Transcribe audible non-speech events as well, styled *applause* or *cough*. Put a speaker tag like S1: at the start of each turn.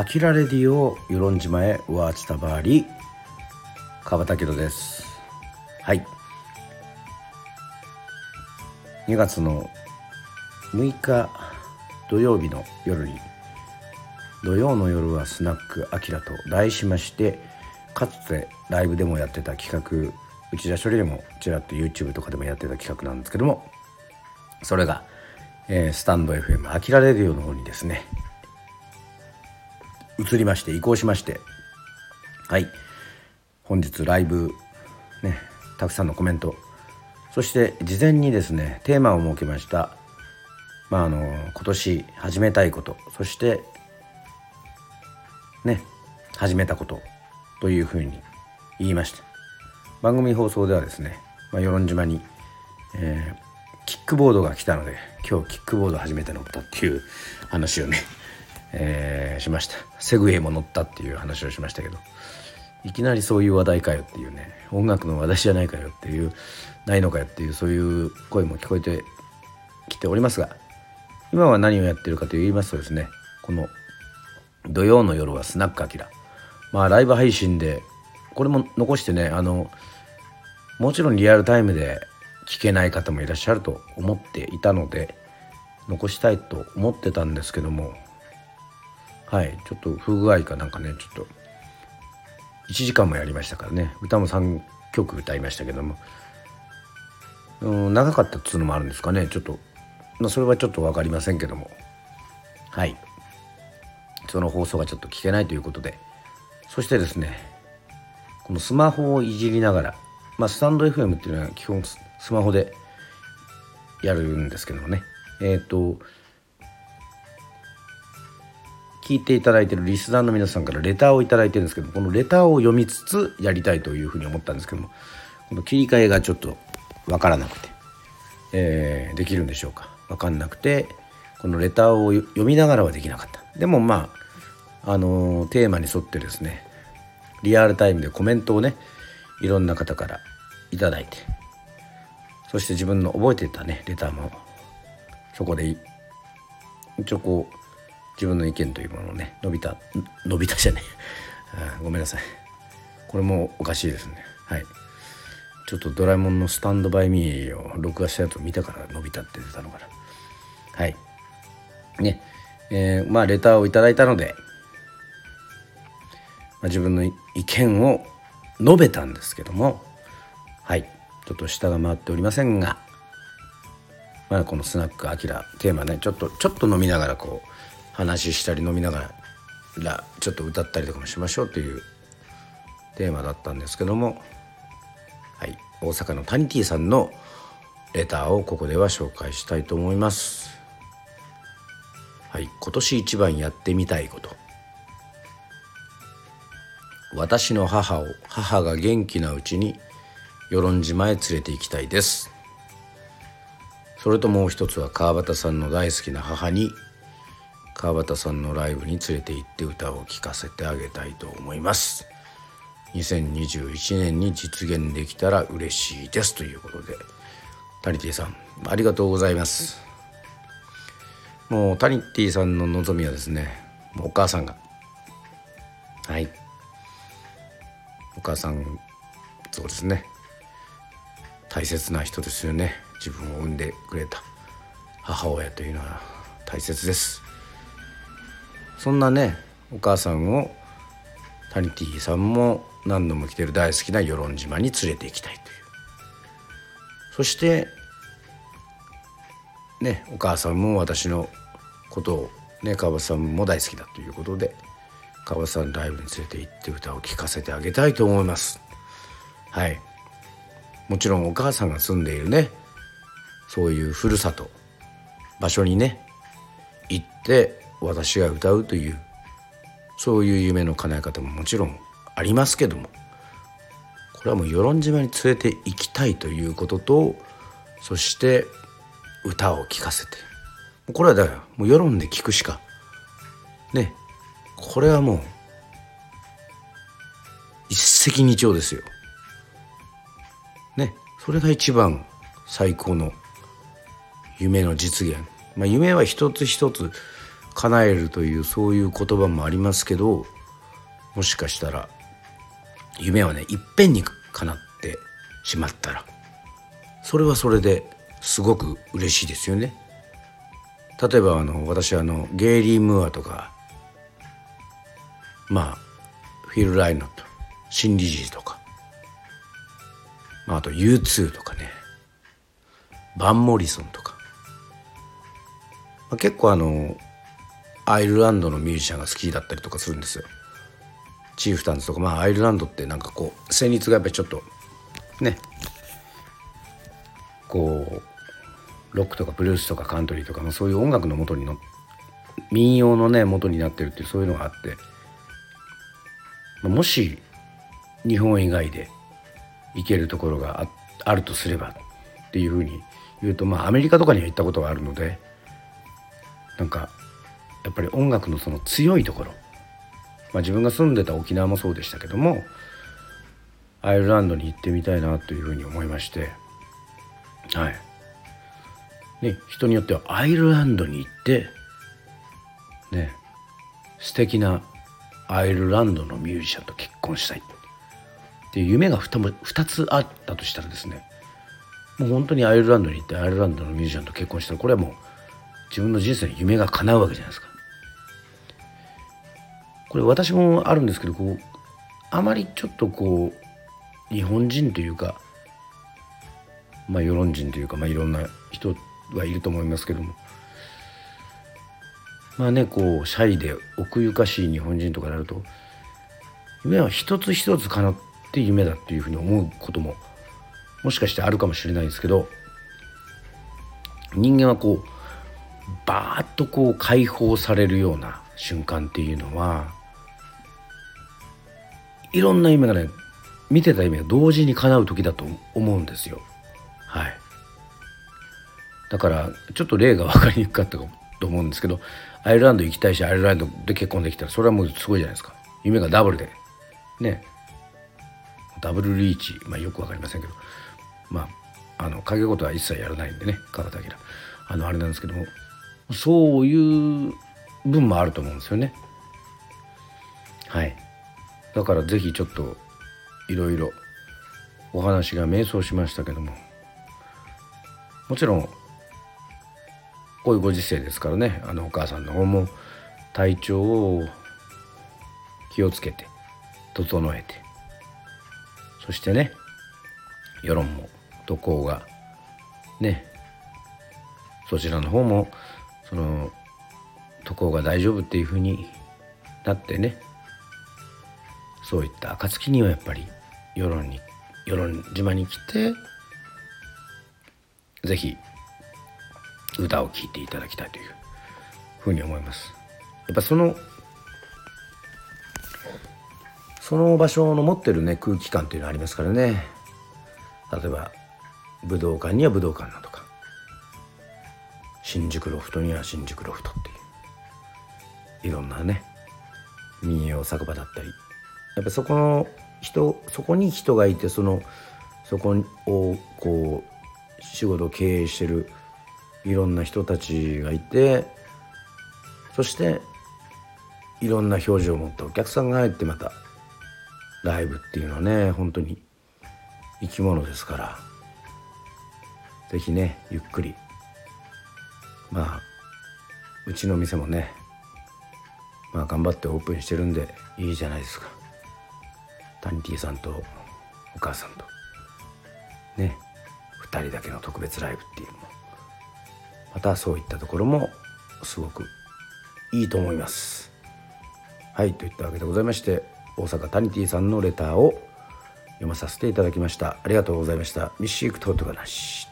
S1: アキラレディオ与論島へワーチタバーリ川端明です。はい。2月の6日土曜日の夜に土曜の夜はスナックアキラと題しましてかつてライブでもやってた企画内田処理でもちらっと YouTube とかでもやってた企画なんですけどもそれが、えー、スタンド FM アキラレディオの方にですね移りまして移行しましてはい。本日ライブねたくさんのコメント。そして事前にですねテーマを設けました。まああの今年始めたいこと。そしてね始めたこと。というふうに言いました。番組放送ではですね、まあ、与論島に、えー、キックボードが来たので今日キックボード初めて乗ったっていう話をねえー、しました。セグウェイも乗ったっていう話をしましたけど。いきなりそういう話題かよっていうね。音楽の話題じゃないかよっていうないのかよっていうそういう声も聞こえてきておりますが。今は何をやってるかと言いますとですねこの土曜の夜はスナックアキラ。まあライブ配信でこれも残してねあのもちろんリアルタイムで聞けない方もいらっしゃると思っていたので残したいと思ってたんですけどもはい。ちょっと不具合かなんかねちょっと。1時間もやりましたからね。歌も3曲歌いましたけども。うん長かったっつうのもあるんですかね。ちょっと、まあ、それはちょっと分かりませんけども。はい。その放送がちょっと聞けないということで。そしてですねこのスマホをいじりながらまあスタンド FM っていうのは基本スマホでやるんですけどもね。えっ、ー、と聞いていただいてるリスナーの皆さんからレターを頂いてるんですけどこのレターを読みつつやりたいというふうに思ったんですけどもこの切り替えがちょっと分からなくて、えー、できるんでしょうか？分かんなくてこのレターを読みながらはできなかった。でもまああのー、テーマに沿ってですねリアルタイムでコメントをねいろんな方から頂いてそして自分の覚えてたねレターもそこで一応こう自分の意見というものをね伸びた伸びたじゃね *laughs* ごめんなさい。これもおかしいですね。はい。ちょっとドラえもんのスタンドバイミーを録画したやつを見たから伸びたって出たのかな。はい。ね。えー、まあレターをいただいたので、まあ、自分の意見を述べたんですけどもはい。ちょっと下が回っておりませんがまあこのスナックアキラテーマねちょっとちょっと飲みながらこう話したり飲みながらちょっと歌ったりとかもしましょうというテーマだったんですけども、はい、大阪のタニティさんのレターをここでは紹介したいと思います。はい、今年一番やってみたいこと私の母を母が元気なうちに与論島へ連れて行きたいですそれともう一つは川端さんの大好きな母に川端さんのライブに連れて行って歌を聴かせてあげたいと思います。2021年に実現できたら嬉しいですということで。タニティさんありがとうございます。もうタニティさんの望みはですねお母さんが。はい。お母さんそうですね。大切な人ですよね。自分を産んでくれた母親というのは大切です。そんなねお母さんをタニティさんも何度も来てる大好きな与論島に連れて行きたいという。そしてねお母さんも私のことをね川端さんも大好きだということで川端さんライブに連れて行って歌を聴かせてあげたいと思います。はい。もちろんお母さんが住んでいるねそういうふるさと場所にね行って私が歌うというそういう夢の叶え方ももちろんありますけどもこれはもう与論島に連れて行きたいということとそして歌を聴かせてこれはだからもう世論で聞くしかねこれはもう一石二鳥ですよ。ねそれが一番最高の夢の実現。まあ、夢は一つ一つ叶えるというそういう言葉もありますけどもしかしたら夢はねいっぺんに叶ってしまったらそれはそれですごく嬉しいですよね。例えばあの私あのゲイリー・ムーアとかまあフィル・ライノとシン・リジーとか、まあ、あと U2 とかねバン・モリソンとか、まあ、結構あのアイルランドのミュージシャンが好きだったりとかするんですよ。チーフタンズとかまあアイルランドってなんかこう旋律がやっぱりちょっとねこうロックとかブルースとかカントリーとか、ま、そういう音楽の元にの民謡のね元になってるっていうそういうのがあって、まあ、もし日本以外で行けるところがあるとすればっていうふうに言うとまあアメリカとかには行ったことがあるのでなんかやっぱり音楽のその強いところ、まあ、自分が住んでた沖縄もそうでしたけどもアイルランドに行ってみたいなというふうに思いましてはい。ね、人によってはアイルランドに行ってね素敵なアイルランドのミュージシャンと結婚したいっていう夢が 2, 2つあったとしたらですねもう本当にアイルランドに行ってアイルランドのミュージシャンと結婚したらこれはもう自分の人生の夢が叶うわけじゃないですか。これ私もあるんですけどこうあまりちょっとこう日本人というかまあ世論人というか、まあ、いろんな人はいると思いますけどもまあねこうシャイで奥ゆかしい日本人とかになると夢は一つ一つ叶って夢だっていうふうに思うことももしかしてあるかもしれないですけど人間はこうバーッとこう解放されるような瞬間っていうのはいろんな夢がね見てた夢が同時に叶う時だと思うんですよ。はい。だからちょっと例が分かりにくかったと思うんですけどアイルランド行きたいしアイルランドで結婚できたらそれはもうすごいじゃないですか。夢がダブルで。ね。ダブルリーチ。まあよく分かりませんけど。まああの掛け事は一切やらないんでね。川田明あのあれなんですけども。そういう分もあると思うんですよね。はい。だから是非ちょっといろいろお話が迷走しましたけども。もちろんこういうご時世ですからね。あのお母さんの方も体調を気をつけて整えて。そしてね世論も渡航がねそちらの方もその渡航が大丈夫っていうふうになってねそういった暁にはやっぱり世論に世論島に来て是非歌を聴いていただきたいというふうに思います。やっぱそのその場所の持ってるね空気感というのはありますからね。例えば武道館には武道館だとか。新宿ロフトには新宿ロフトっていう。いろんなね民謡酒場だったりやっぱそこの人そこに人がいてそのそこをこう仕事を経営してるいろんな人たちがいてそしていろんな表情を持ったお客さんが入ってまたライブっていうのはね本当に生き物ですから是非ねゆっくりまあうちの店もねまあ頑張ってオープンしてるんでいいじゃないですか。タニティさんとお母さんと。ね。2人だけの特別ライブっていうのも。またそういったところもすごくいいと思います。はいといったわけでございまして大阪タニティさんのレターを読まさせていただきました。ありがとうございました。ミッシークトートがなし